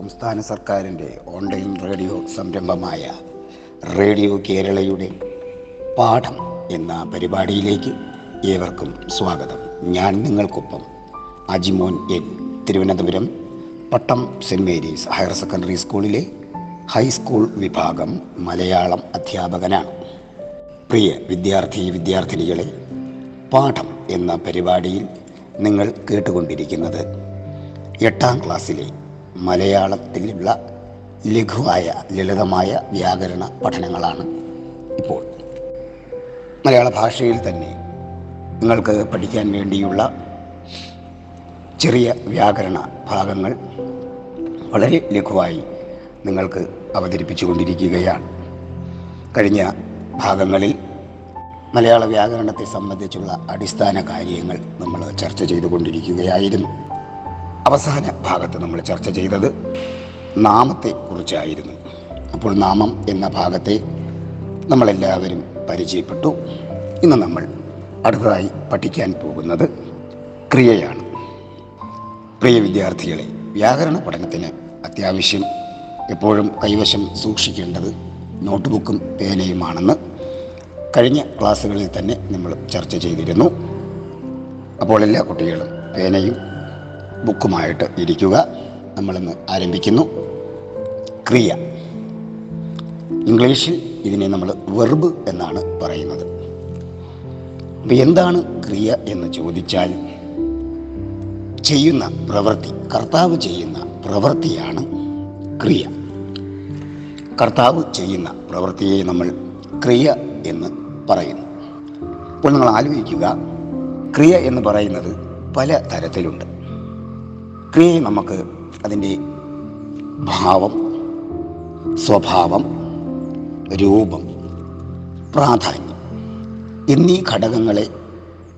സംസ്ഥാന സർക്കാരിന്റെ online radio സംരംഭമായ റേഡിയോ കേരളയുടെ പാഠം എന്ന പരിപാടിയിലേക്ക് ഏവർക്കും സ്വാഗതം. ഞാൻ നിങ്ങൾക്കൊപ്പം Ajimon N. Thiruvananthapuram Pattom saint Mary's higher secondary സ്കൂളിലെ ഹൈസ്കൂൾ വിഭാഗം മലയാളം അധ്യാപകനാണ്. പ്രിയ വിദ്യാർത്ഥി വിദ്യാർത്ഥിനികളെ പാഠം എന്ന പരിപാടിയിൽ നിങ്ങൾ കേട്ടുകൊണ്ടിരിക്കുന്നത് എട്ടാം ക്ലാസ്സിലെ മലയാളത്തിലുള്ള ലഘുവായ ലളിതമായ വ്യാകരണ പഠനങ്ങളാണ് ഇപ്പോൾ. മലയാള ഭാഷയിൽ തന്നെ നിങ്ങൾക്ക് പഠിക്കാൻ വേണ്ടിയുള്ള ചെറിയ വ്യാകരണ ഭാഗങ്ങൾ വളരെ ലഘുവായി നിങ്ങൾക്ക് അവതരിപ്പിച്ചു കൊണ്ടിരിക്കുകയാണ്. കഴിഞ്ഞ ഭാഗങ്ങളിൽ മലയാള വ്യാകരണത്തെ സംബന്ധിച്ചുള്ള അടിസ്ഥാന കാര്യങ്ങൾ നമ്മൾ ചർച്ച ചെയ്തുകൊണ്ടിരിക്കുകയായിരുന്നു അവസാന ഭാഗത്ത് നമ്മൾ ചർച്ച ചെയ്തത് നാമത്തെ കുറിച്ചായിരുന്നു. അപ്പോൾ നാമം എന്ന ഭാഗത്തെ നമ്മളെല്ലാവരും പരിചയപ്പെട്ടു. ഇന്ന് നമ്മൾ അടുത്തതായി പഠിക്കാൻ പോകുന്നത് ക്രിയയാണ്. പ്രിയ വിദ്യാർത്ഥികളെ വ്യാകരണ പഠനത്തിന് അത്യാവശ്യം എപ്പോഴും കൈവശം സൂക്ഷിക്കേണ്ടത് നോട്ട്ബുക്കും പേനയുമാണെന്ന് കഴിഞ്ഞ ക്ലാസ്സുകളിൽ തന്നെ നമ്മൾ ചർച്ച ചെയ്തിരുന്നു. അപ്പോൾ എല്ലാ കുട്ടികളും പേനയും ബുക്കുമായിട്ട് ഇരിക്കുക. നമ്മളിന്ന് ആരംഭിക്കുന്നു. ക്രിയ. ഇംഗ്ലീഷിൽ ഇതിനെ നമ്മൾ വെർബ് എന്നാണ് പറയുന്നത്. അപ്പം എന്താണ് ക്രിയ എന്ന് ചോദിച്ചാൽ ചെയ്യുന്ന പ്രവൃത്തി കർത്താവ് ചെയ്യുന്ന പ്രവൃത്തിയാണ് ക്രിയ. കർത്താവ് ചെയ്യുന്ന പ്രവൃത്തിയെ നമ്മൾ ക്രിയ എന്ന് പറയുന്നു. അപ്പോൾ നിങ്ങൾ ആലോചിക്കുക ക്രിയ എന്ന് പറയുന്നത് പല തരത്തിലുണ്ട്. ക്രിയയെ നമുക്ക് അതിന്റെ ഭാവം സ്വഭാവം രൂപം പ്രാധാന്യം എന്നീ ഘടകങ്ങളെ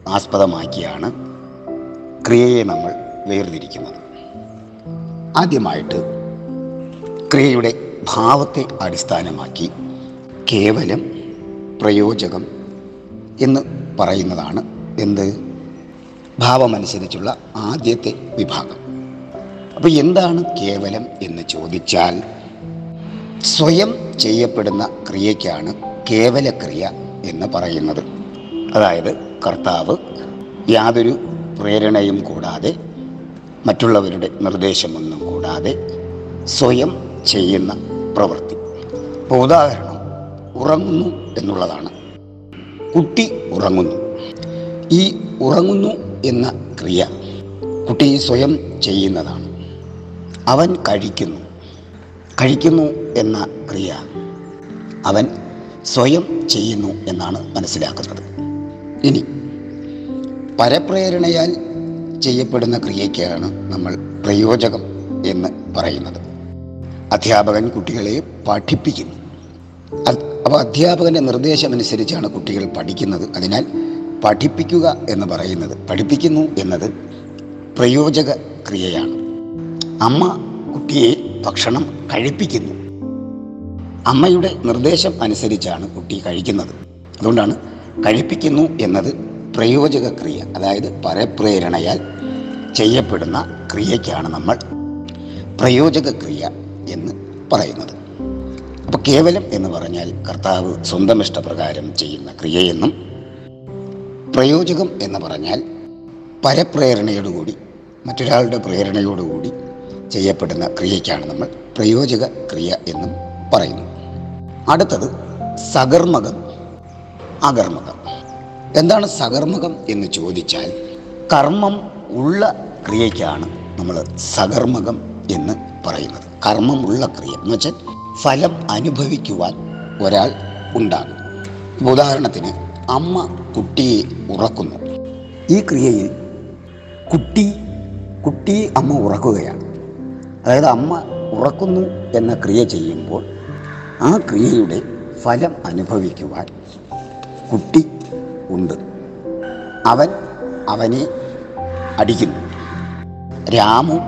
ആസ്പദമാക്കിയാണ് ക്രിയയെ നമ്മൾ വേർതിരിക്കുന്നത്. ആദ്യമായിട്ട് ക്രിയയുടെ ഭാവത്തെ അടിസ്ഥാനമാക്കി കേവലം പ്രയോജകം എന്ന് പറയുന്നതാണ് എന്ത്? ഭാവമനുസരിച്ചുള്ള ആദ്യത്തെ വിഭാഗം. അപ്പോൾ എന്താണ് കേവലം എന്ന് ചോദിച്ചാൽ സ്വയം ചെയ്യപ്പെടുന്ന ക്രിയയ്ക്കാണ് കേവലക്രിയ എന്ന് പറയുന്നത്. അതായത് കർത്താവ് യാതൊരു പ്രേരണയും കൂടാതെ മറ്റുള്ളവരുടെ നിർദ്ദേശമൊന്നും കൂടാതെ സ്വയം ചെയ്യുന്ന പ്രവൃത്തി. ഇപ്പോൾ ഉദാഹരണം ഉറങ്ങുന്നു എന്നുള്ളതാണ്. കുട്ടി ഉറങ്ങുന്നു. ഈ ഉറങ്ങുന്നു എന്ന ക്രിയ കുട്ടി സ്വയം ചെയ്യുന്നതാണ്. അവൻ കഴിക്കുന്നു. കഴിക്കുന്നു എന്ന ക്രിയ അവൻ സ്വയം ചെയ്യുന്നു എന്നാണ് മനസ്സിലാക്കുന്നത്. ഇനി പരപ്രേരണയാൽ ചെയ്യപ്പെടുന്ന ക്രിയയ്ക്കാണ് നമ്മൾ പ്രയോജകം എന്ന് പറയുന്നത്. അധ്യാപകൻ കുട്ടികളെ പഠിപ്പിക്കുന്നു. അപ്പോൾ അധ്യാപകന്റെ നിർദ്ദേശമനുസരിച്ചാണ് കുട്ടികൾ പഠിക്കുന്നത്. അതിനാൽ പഠിപ്പിക്കുക എന്ന് പറയുന്നത് പഠിപ്പിക്കുന്നു എന്നത് പ്രയോജക ക്രിയയാണ്. അമ്മ കുട്ടിയെ ഭക്ഷണം കഴിപ്പിക്കുന്നു. അമ്മയുടെ നിർദ്ദേശം അനുസരിച്ചാണ് കുട്ടി കഴിക്കുന്നത്. അതുകൊണ്ടാണ് കഴിപ്പിക്കുന്നു എന്നത് പ്രയോജക ക്രിയ അതായത് പരപ്രേരണയാൽ ചെയ്യപ്പെടുന്ന ക്രിയയ്ക്കാണ് നമ്മൾ പ്രയോജക ക്രിയ എന്ന് പറയുന്നത്. അപ്പോൾ കേവലം എന്ന് പറഞ്ഞാൽ കർത്താവ് സ്വന്തം ഇഷ്ടപ്രകാരം ചെയ്യുന്ന ക്രിയയെന്നും പ്രയോജകം എന്ന് പറഞ്ഞാൽ പരപ്രേരണയോടുകൂടി മറ്റൊരാളുടെ പ്രേരണയോടുകൂടി ചെയ്യപ്പെടുന്ന ക്രിയയ്ക്കാണ് നമ്മൾ പ്രയോജക ക്രിയ എന്നും പറയുന്നു അടുത്തത് സകർമ്മകം അകർമ്മകം. എന്താണ് സകർമ്മകം എന്ന് ചോദിച്ചാൽ കർമ്മം ഉള്ള ക്രിയയ്ക്കാണ് നമ്മൾ സകർമ്മകം എന്ന് പറയുന്നത്. കർമ്മം ഉള്ള ക്രിയ എന്ന് വെച്ചാൽ ഫലം അനുഭവിക്കുവാൻ ഒരാൾ ഉണ്ടാകും. ഉദാഹരണത്തിന് അമ്മ കുട്ടിയെ ഉറക്കുന്നു. ഈ ക്രിയയിൽ കുട്ടി കുട്ടിയെ അമ്മ ഉറക്കുകയാണ്. അതായത് അമ്മ ഉറക്കുന്നു എന്ന ക്രിയ ചെയ്യുമ്പോൾ ആ ക്രിയയുടെ ഫലം അനുഭവിക്കുവാൻ കുട്ടി ഉണ്ട്. അവൻ അവനെ അടിക്കുന്നു. രാമു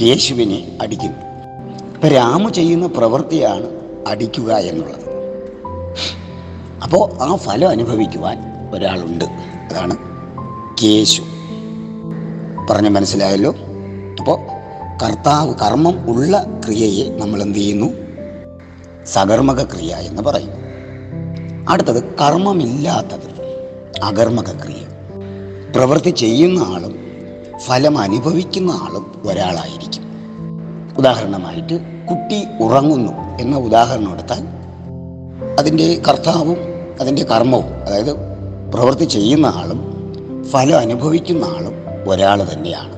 കേശുവിനെ അടിക്കുന്നു. ഇപ്പം രാമു ചെയ്യുന്ന പ്രവൃത്തിയാണ് അടിക്കുക എന്നുള്ളത്. അപ്പോൾ ആ ഫലം അനുഭവിക്കുവാൻ ഒരാളുണ്ട്. അതാണ് കേശു. പറഞ്ഞ് മനസ്സിലായല്ലോ? അപ്പോൾ കർത്താവ് കർമ്മം ഉള്ള ക്രിയയെ നമ്മൾ എന്ത് ചെയ്യുന്നു? സകർമ്മക ക്രിയ എന്ന് പറയും അടുത്തത് കർമ്മമില്ലാത്തത്. അകർമ്മക ക്രിയ. പ്രവൃത്തി ചെയ്യുന്ന ആളും ഫലം അനുഭവിക്കുന്ന ആളും ഒരാളായിരിക്കും. ഉദാഹരണമായിട്ട് കുട്ടി ഉറങ്ങുന്നു എന്ന ഉദാഹരണം എടുത്താൽ അതിന്റെ കർത്താവും അതിന്റെ കർമ്മവും അതായത് പ്രവൃത്തി ചെയ്യുന്ന ആളും ഫലം അനുഭവിക്കുന്ന ആളും ഒരാൾ തന്നെയാണ്.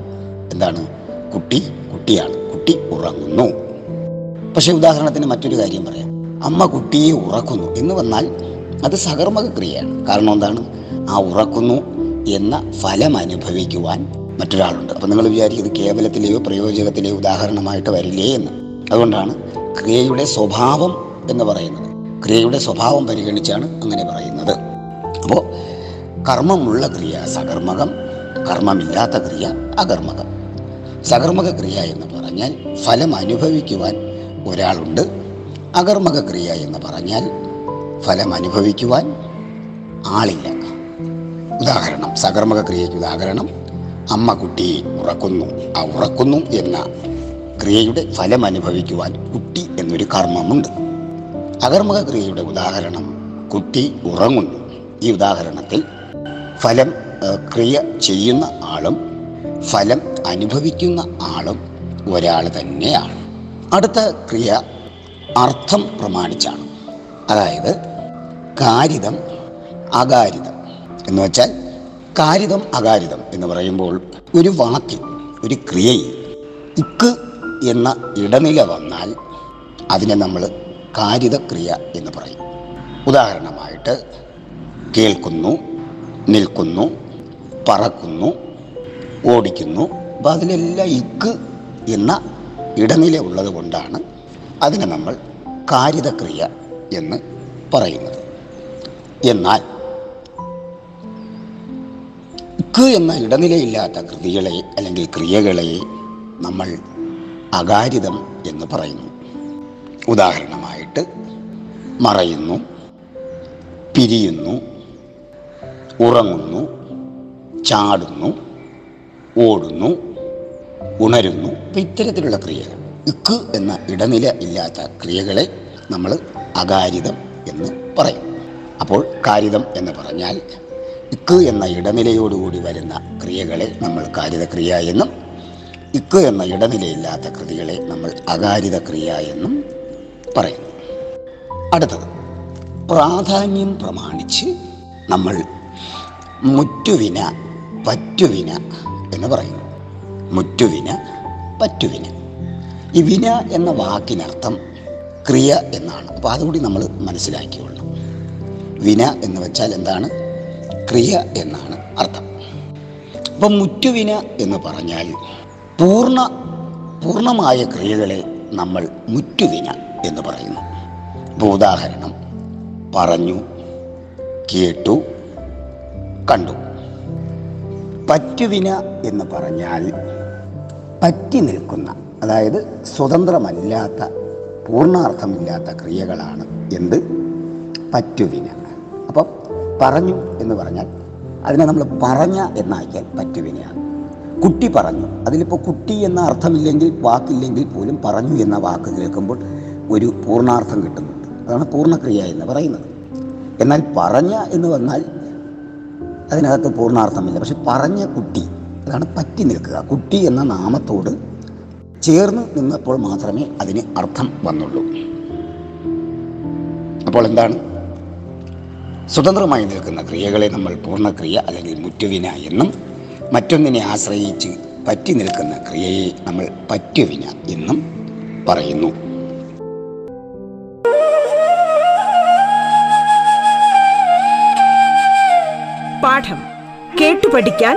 എന്താണ്? കുട്ടി കുട്ടിയാണ്. കുട്ടി ഉറങ്ങുന്നു. പക്ഷെ ഉദാഹരണത്തിന് മറ്റൊരു കാര്യം പറയാം. അമ്മ കുട്ടിയെ ഉറക്കുന്നു. എന്ന് വന്നാൽ അത് സകർമ്മക ക്രിയയാണ്. കാരണം എന്താണ്? ആ ഉറക്കുന്നു എന്ന ഫലം അനുഭവിക്കുവാൻ മറ്റൊരാളുണ്ട്. അപ്പം നിങ്ങൾ വിചാരിക്കുന്നത് കേവലത്തിലെയോ പ്രയോജകത്തിലെയോ ഉദാഹരണമായിട്ട് വരില്ലേ എന്ന്. അതുകൊണ്ടാണ് ക്രിയയുടെ സ്വഭാവം എന്ന് പറയുന്നത്. ക്രിയയുടെ സ്വഭാവം പരിഗണിച്ചാണ് അങ്ങനെ പറയുന്നത്. അപ്പോൾ കർമ്മമുള്ള ക്രിയ സകർമ്മകം കർമ്മമില്ലാത്ത ക്രിയ അകർമ്മകം. സകർമ്മക ക്രിയ എന്ന് പറഞ്ഞാൽ ഫലം അനുഭവിക്കുവാൻ ഒരാളുണ്ട്. അകർമ്മക ക്രിയ എന്ന് പറഞ്ഞാൽ ഫലം അനുഭവിക്കുവാൻ ആളില്ല. ഉദാഹരണം സകർമ്മക ക്രിയയ്ക്ക് ഉദാഹരണം അമ്മ കുട്ടി ഉറക്കുന്നു ആ ഉറക്കുന്നു എന്ന ക്രിയയുടെ ഫലം അനുഭവിക്കുവാൻ കുട്ടി എന്നൊരു കർമ്മമുണ്ട്. അകർമ്മക ക്രിയയുടെ ഉദാഹരണം കുട്ടി ഉറങ്ങുന്നു. ഈ ഉദാഹരണത്തിൽ ഫലം ക്രിയ ചെയ്യുന്ന ആളും ഫലം അനുഭവിക്കുന്ന ആളും ഒരാൾ തന്നെയാണ്. അടുത്ത ക്രിയ അർത്ഥം പ്രമാണിച്ചാണ്. അതായത് കാരിതം അകാരിതം. എന്ന് വെച്ചാൽ കാരിതം അകാരിതം എന്ന് പറയുമ്പോൾ ഒരു വാക്കിൽ ഒരു ക്രിയയിൽ ഇക്ക് എന്ന ഇടനില വന്നാൽ അതിനെ നമ്മൾ കാരിതക്രിയ എന്ന് പറയും. ഉദാഹരണമായിട്ട് കേൾക്കുന്നു നിൽക്കുന്നു പറക്കുന്നു ഓടിക്കുന്നു അപ്പം അതിലെല്ലാം ഇക്ക് എന്ന ഇടനില ഉള്ളത് കൊണ്ടാണ് അതിനെ നമ്മൾ കാരിതക്രിയ എന്ന് പറയുന്നത്. എന്നാൽ ഇക്ക് എന്ന ഇടനിലയില്ലാത്ത കൃതികളെ അല്ലെങ്കിൽ ക്രിയകളെ നമ്മൾ അകാരിതം എന്ന് പറയുന്നു. ഉദാഹരണമായിട്ട് മറയുന്നു പിരിയുന്നു ഉറങ്ങുന്നു ചാടുന്നു ഓടുന്നു ഉണരുന്നു. അപ്പം ഇത്തരത്തിലുള്ള ക്രിയകൾ ഇക്ക് എന്ന ഇടനില ഇല്ലാത്ത ക്രിയകളെ നമ്മൾ അകാരിതം എന്ന് പറയും. അപ്പോൾ കാരിതം എന്ന് പറഞ്ഞാൽ ഇക്ക് എന്ന ഇടനിലയോടുകൂടി വരുന്ന ക്രിയകളെ നമ്മൾ കാരിതക്രിയ എന്നും ഇക്ക് എന്ന ഇടനിലയില്ലാത്ത കൃതികളെ നമ്മൾ അകാരിത ക്രിയ എന്നും പറയുന്നു അടുത്തത് പ്രാധാന്യം പ്രമാണിച്ച് നമ്മൾ മുറ്റുവിന പറ്റുവിന എന്ന് പറയുന്നു മുറ്റുവിന പറ്റുവിന്. ഈ വിന എന്ന വാക്കിനർത്ഥം ക്രിയ എന്നാണ്. അപ്പോൾ അതുകൂടി നമ്മൾ മനസ്സിലാക്കിയുള്ളൂ. വിന എന്ന് വെച്ചാൽ എന്താണ്? ക്രിയ എന്നാണ് അർത്ഥം. അപ്പം മുറ്റുവിന എന്ന് പറഞ്ഞാൽ പൂർണ പൂർണമായ ക്രിയകളെ നമ്മൾ മുറ്റുവിന എന്ന് പറയുന്നു. ഇപ്പോൾ ഉദാഹരണം പറഞ്ഞു കേട്ടു കണ്ടു. പറ്റുവിന എന്ന് പറഞ്ഞാൽ പറ്റി നിൽക്കുന്ന അതായത് സ്വതന്ത്രമല്ലാത്ത പൂർണാർത്ഥമില്ലാത്ത ക്രിയകളാണ് എന്ത്? പറ്റുവിന അപ്പം പറഞ്ഞു എന്ന് പറഞ്ഞാൽ അതിനെ നമ്മൾ പറഞ്ഞ എന്നാക്കിയാൽ പറ്റുവിനയാണ്. കുട്ടി പറഞ്ഞു അതിലിപ്പോൾ കുട്ടി എന്ന അർത്ഥമില്ലെങ്കിൽ വാക്കില്ലെങ്കിൽ പോലും പറഞ്ഞു എന്ന വാക്ക് കേൾക്കുമ്പോൾ ഒരു പൂർണാർത്ഥം കിട്ടുന്നുണ്ട്. അതാണ് പൂർണക്രിയ എന്ന് പറയുന്നത്. എന്നാൽ പറഞ്ഞ എന്ന് വന്നാൽ അതിനകത്ത് പൂർണാർത്ഥമില്ല. പക്ഷെ പറഞ്ഞ കുട്ടി അതാണ് പറ്റി നിൽക്കുക. കുട്ടി എന്ന നാമത്തോട് ചേർന്ന് നിന്നപ്പോൾ മാത്രമേ അതിന് അർത്ഥം വന്നുള്ളൂ. അപ്പോൾ എന്താണ്? സ്വതന്ത്രമായി നിൽക്കുന്ന ക്രിയകളെ നമ്മൾ പൂർണക്രിയ അല്ലെങ്കിൽ മുറ്റുവിന എന്നും മറ്റൊന്നിനെ ആശ്രയിച്ച് പറ്റി നിൽക്കുന്ന ക്രിയയെ നമ്മൾ പറ്റുവിന എന്നും പറയുന്നു. പാഠം കേട്ടു പഠിക്കാൻ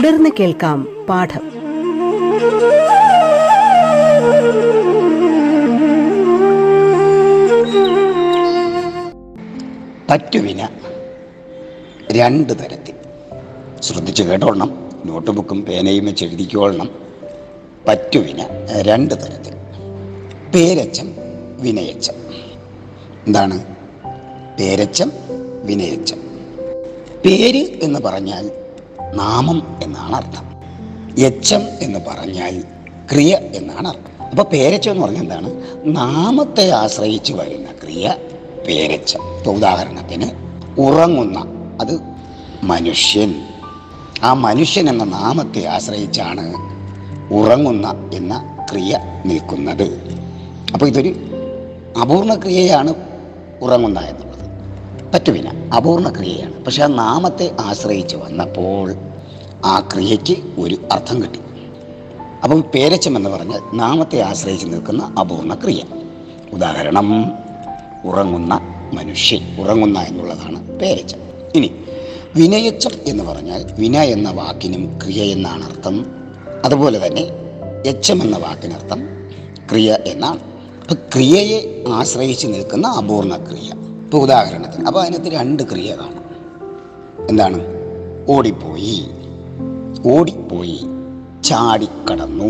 തുടർന്ന് കേൾക്കാം പാഠം. പറ്റുവിന രണ്ട് തരത്തിൽ. ശ്രദ്ധിച്ച് കേട്ടോളണം നോട്ട് ബുക്കും പേനയും വെച്ച് എഴുതിക്കോളണം. പറ്റുവിന രണ്ട് തരത്തിൽ. പേരച്ചം വിനയച്ചം എന്താണ്? പേരച്ചം വിനയച്ചം പേര് എന്ന് പറഞ്ഞാൽ നാമം എന്നാണ് അർത്ഥം. യച്ചം എന്ന് പറഞ്ഞാൽ ക്രിയ എന്നാണ് അർത്ഥം. അപ്പൊ പേരച്ചം എന്ന് പറഞ്ഞാൽ എന്താണ്? നാമത്തെ ആശ്രയിച്ച് വരുന്ന ക്രിയ പേരച്ചം. ഇപ്പൊ ഉദാഹരണത്തിന് ഉറങ്ങുന്ന അത് മനുഷ്യൻ. ആ മനുഷ്യൻ എന്ന നാമത്തെ ആശ്രയിച്ചാണ് ഉറങ്ങുന്ന എന്ന ക്രിയ നിൽക്കുന്നത്. അപ്പോൾ ഇതൊരു അപൂർണ ക്രിയയാണ് ഉറങ്ങുന്ന എന്നുള്ളത് പറ്റുവിന അപൂർണ ക്രിയയാണ്. പക്ഷെ ആ നാമത്തെ ആശ്രയിച്ച് വന്നപ്പോൾ ആ ക്രിയയ്ക്ക് ഒരു അർത്ഥം കിട്ടി. അപ്പം പേരച്ചം എന്ന് പറഞ്ഞാൽ നാമത്തെ ആശ്രയിച്ച് നിൽക്കുന്ന അപൂർണ ക്രിയ. ഉദാഹരണം ഉറങ്ങുന്ന മനുഷ്യൻ. ഉറങ്ങുന്ന എന്നുള്ളതാണ് പേരച്ചം. ഇനി വിനയച്ചം എന്ന് പറഞ്ഞാൽ വിന എന്ന വാക്കിനും ക്രിയ എന്നാണ് അർത്ഥം. അതുപോലെ തന്നെ യച്ചം എന്ന വാക്കിനർത്ഥം ക്രിയ എന്നാണ്. അപ്പം ക്രിയയെ ആശ്രയിച്ച് നിൽക്കുന്ന അപൂർണ ക്രിയ. ഇപ്പൊ ഉദാഹരണത്തിന് അപ്പോൾ അതിനകത്ത് രണ്ട് ക്രിയ കാണും. എന്താണ്? ഓടിപ്പോയി. ഓടിപ്പോയി. ചാടിക്കടന്നു.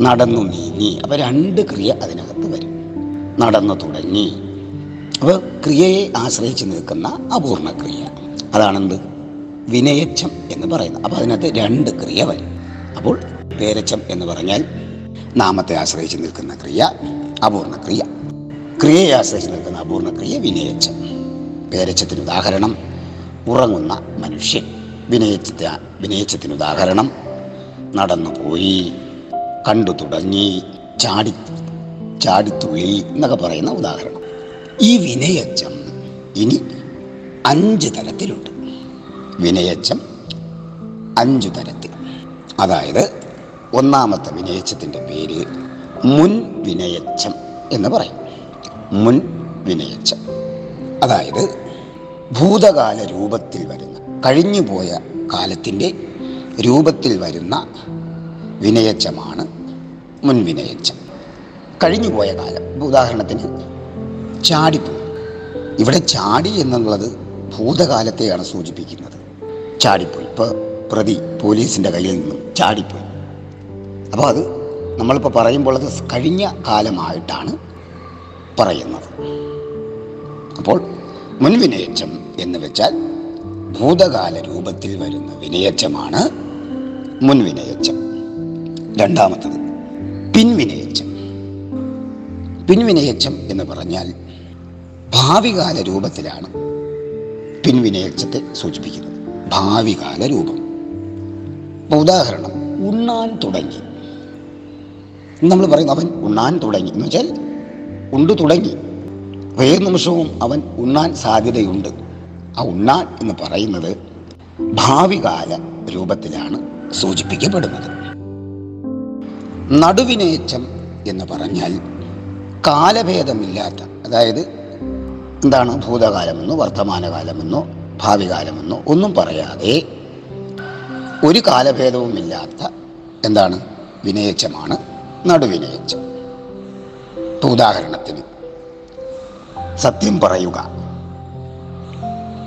നടന്നു നീങ്ങി അപ്പോൾ രണ്ട് ക്രിയ അതിനകത്ത് വരും. നടന്നു തുടങ്ങി. അപ്പോൾ ക്രിയയെ ആശ്രയിച്ച് നിൽക്കുന്ന അപൂർണ ക്രിയ. അതാണെന്ത്? വിനയച്ചം എന്ന് പറയുന്നത്. അപ്പോൾ അതിനകത്ത് രണ്ട് ക്രിയ വരും. അപ്പോൾ പേരച്ചം എന്ന് പറഞ്ഞാൽ നാമത്തെ ആശ്രയിച്ച് നിൽക്കുന്ന ക്രിയ അപൂർണ ക്രിയ. ക്രിയയെ ആശ്രയിച്ച് നിൽക്കുന്ന അപൂർണ ക്രിയ വിനയച്ചം പേരച്ചത്തിന് ഉദാഹരണം ഉറങ്ങുന്ന മനുഷ്യൻ വിനയച്ച വിനയച്ചത്തിന് ഉദാഹരണം നടന്നു പോയി കണ്ടു തുടങ്ങി ചാടി ചാടിത്തുള്ളി എന്നൊക്കെ പറയുന്ന ഉദാഹരണം. ഈ വിനയച്ചം ഇനി അഞ്ച് തരത്തിലുണ്ട്. വിനയച്ചം അഞ്ച് തരത്തിൽ. അതായത് ഒന്നാമത്തെ വിനയച്ചത്തിന്റെ പേര് മുൻ വിനയച്ചം എന്ന് പറയും. മുൻ വിനയിച്ച അതായത് ഭൂതകാല രൂപത്തിൽ വരുന്ന കഴിഞ്ഞുപോയ കാലത്തിന്റെ രൂപത്തിൽ വരുന്ന വിനയച്ചമാണ് മുൻ വിനയച്ചം. കഴിഞ്ഞുപോയ കാലം ഉദാഹരണത്തിന് ചാടിപ്പോ ഇവിടെ ചാടി എന്നുള്ളത് ഭൂതകാലത്തെയാണ് സൂചിപ്പിക്കുന്നത്. ചാടിപ്പോയി. ഇപ്പോൾ പ്രതി പോലീസിന്റെ കയ്യിൽ നിന്നും ചാടിപ്പോയി. അപ്പോൾ അത് നമ്മളിപ്പോൾ പറയുമ്പോൾ അത് കഴിഞ്ഞ കാലമായിട്ടാണ് പറയുന്നത്. അപ്പോൾ മുൻവിനയച്ചം എന്ന് വെച്ചാൽ ഭൂതകാല രൂപത്തിൽ വരുന്ന വിനയച്ചമാണ് മുൻവിനയച്ചം. രണ്ടാമത്തത് പിൻവിനയച്ചം. പിൻവിനയച്ചം എന്ന് പറഞ്ഞാൽ ഭാവികാല രൂപത്തിലാണ് പിൻവിനയച്ചത്തെ സൂചിപ്പിക്കുന്നത്. ഭാവികാല രൂപം. ഉദാഹരണം ഉണ്ണാൻ തുടങ്ങി. നമ്മൾ പറയും അവൻ ഉണ്ണാൻ തുടങ്ങി. എന്ന് വെച്ചാൽ ഉണ്ടു തുടങ്ങി. വേറെ നിമിഷവും അവൻ ഉണ്ണാൻ സാധ്യതയുണ്ട്. ആ ഉണ്ണാൻ എന്ന് പറയുന്നത് ഭാവികാല രൂപത്തിലാണ് സൂചിപ്പിക്കപ്പെടുന്നത്. നടുവിനേച്ചം എന്ന് പറഞ്ഞാൽ കാലഭേദമില്ലാത്ത അതായത് എന്താണ് ഭൂതകാലമെന്നോ വർത്തമാനകാലമെന്നോ ഭാവികാലമെന്നോ ഒന്നും പറയാതെ ഒരു കാലഭേദവുമില്ലാത്ത എന്താണ് വിനയച്ചമാണ് നടുവിനയച്ചം ഇപ്പൊ ഉദാഹരണത്തിന് സത്യം പറയുക.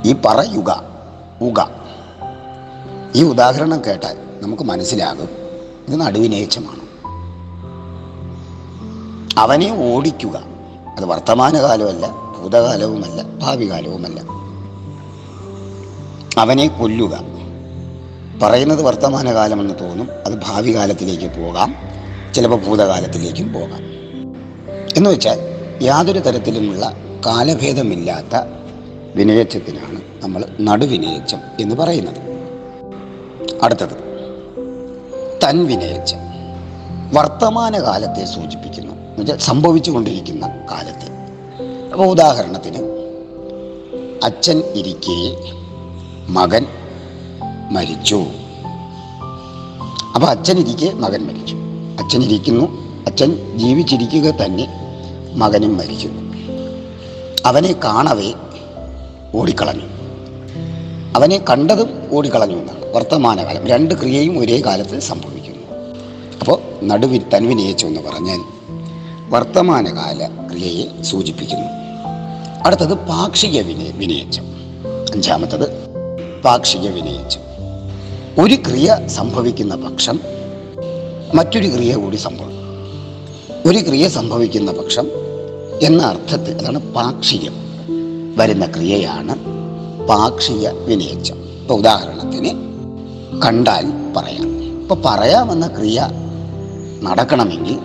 ഈ പറയുക ഉക. ഈ ഉദാഹരണം കേട്ടാൽ നമുക്ക് മനസ്സിലാകും ഇത് നടുവിനേച്ചമാണ്. അവനെ ഓടിക്കുക അത് വർത്തമാനകാലമല്ല ഭൂതകാലവുമല്ല ഭാവികാലവുമല്ല. അവനെ കൊല്ലുക. പറയുന്നത് വർത്തമാനകാലമെന്ന് തോന്നും അത് ഭാവി കാലത്തിലേക്ക് പോകാം ചിലപ്പോൾ ഭൂതകാലത്തിലേക്കും പോകാം. എന്ന് വെച്ചാൽ യാതൊരു തരത്തിലുമുള്ള കാലഭേദമില്ലാത്ത വിനയച്ചത്തിനാണ് നമ്മൾ നടുവിനയച്ചം എന്ന് പറയുന്നത്. അടുത്തത് തൻ വിനയച്ചം. വർത്തമാനകാലത്തെ സൂചിപ്പിക്കുന്നു. എന്നുവെച്ചാൽ സംഭവിച്ചുകൊണ്ടിരിക്കുന്ന കാലത്തെ. അപ്പോൾ ഉദാഹരണത്തിന് അച്ഛൻ ഇരിക്കെ മകൻ മരിച്ചു. അപ്പോൾ അച്ഛൻ ഇരിക്കെ മകൻ മരിച്ചു. അച്ഛൻ ഇരിക്കുന്നു. അച്ഛൻ ജീവിച്ചിരിക്കുക തന്നെ മകനും മരിച്ചു. അവനെ കാണവേ ഓടിക്കളഞ്ഞു. അവനെ കണ്ടതും ഓടിക്കളഞ്ഞു എന്നാണ്. വർത്തമാനകാലം. രണ്ട് ക്രിയയും ഒരേ കാലത്ത് സംഭവിക്കുന്നു. അപ്പോൾ നടുവിൽ തൻവിനയിച്ചു എന്ന് പറഞ്ഞാൽ വർത്തമാനകാല ക്രിയയെ സൂചിപ്പിക്കുന്നു. അടുത്തത് പാക്ഷിക വിനയ വിനയിച്ചം. അഞ്ചാമത്തത് പാക്ഷിക വിനയിച്ചം. ഒരു ക്രിയ സംഭവിക്കുന്ന പക്ഷം മറ്റൊരു ക്രിയ കൂടി സംഭവിക്കും ഒരു ക്രിയ സംഭവിക്കുന്ന പക്ഷം എന്ന അർത്ഥത്തിൽ അതാണ് പാക്ഷികം. വരുന്ന ക്രിയയാണ് പാക്ഷിക വിനയച്ചം ഇപ്പോൾ ഉദാഹരണത്തിന് കണ്ടാൽ പറയാം. ഇപ്പോൾ പറയാമെന്ന ക്രിയ നടക്കണമെങ്കിൽ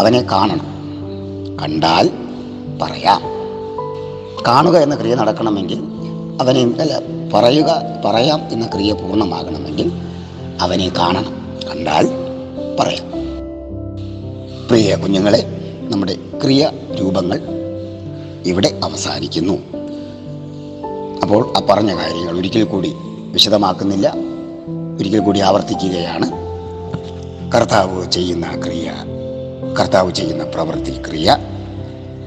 അവനെ കാണണം. കണ്ടാൽ പറയാം. കാണുക എന്ന ക്രിയ നടക്കണമെങ്കിൽ അവനെ അല്ല പറയുക പറയാം എന്ന ക്രിയ പൂർണമാകണമെങ്കിൽ അവനെ കാണണം. കണ്ടാൽ പറയാം. പ്രിയ കുഞ്ഞുങ്ങളെ നമ്മുടെ ക്രിയ രൂപങ്ങൾ ഇവിടെ അവസാനിക്കുന്നു. അപ്പോൾ ആ പറഞ്ഞ കാര്യങ്ങൾ ഒരിക്കൽ കൂടി വിശദമാക്കുന്നില്ല. ഒരിക്കൽ കൂടി ആവർത്തിക്കുകയാണ്. കർത്താവ് ചെയ്യുന്ന ക്രിയ കർത്താവ് ചെയ്യുന്ന പ്രവൃത്തി ക്രിയ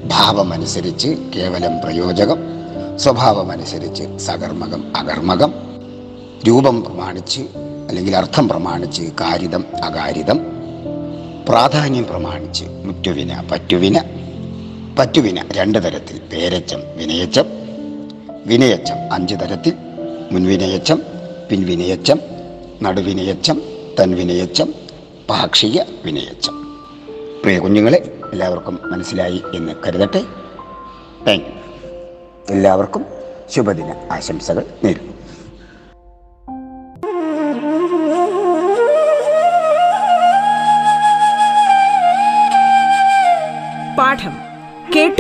ഭാവമനുസരിച്ച് കേവലം പ്രയോജകം സ്വഭാവമനുസരിച്ച് സകർമ്മകം അകർമ്മകം രൂപം പ്രമാണിച്ച് അല്ലെങ്കിൽ അർത്ഥം പ്രമാണിച്ച് കാരിതം അകാരിതം പ്രാധാന്യം പ്രമാണിച്ച് മുറ്റുവിന പറ്റുവിന പറ്റുവിന രണ്ട് തരത്തിൽ പേരച്ചം വിനയച്ചം വിനയച്ചം അഞ്ച് തരത്തിൽ മുൻവിനയച്ചം പിൻവിനയച്ചം നടുവിനയച്ചം തൻവിനയച്ചം പാക്ഷിക വിനയച്ചം. പ്രിയ കുഞ്ഞുങ്ങളെ എല്ലാവർക്കും മനസ്സിലായി എന്ന് കരുതട്ടെ. താങ്ക് എല്ലാവർക്കും ശുഭദിന ആശംസകൾ നേരുന്നു.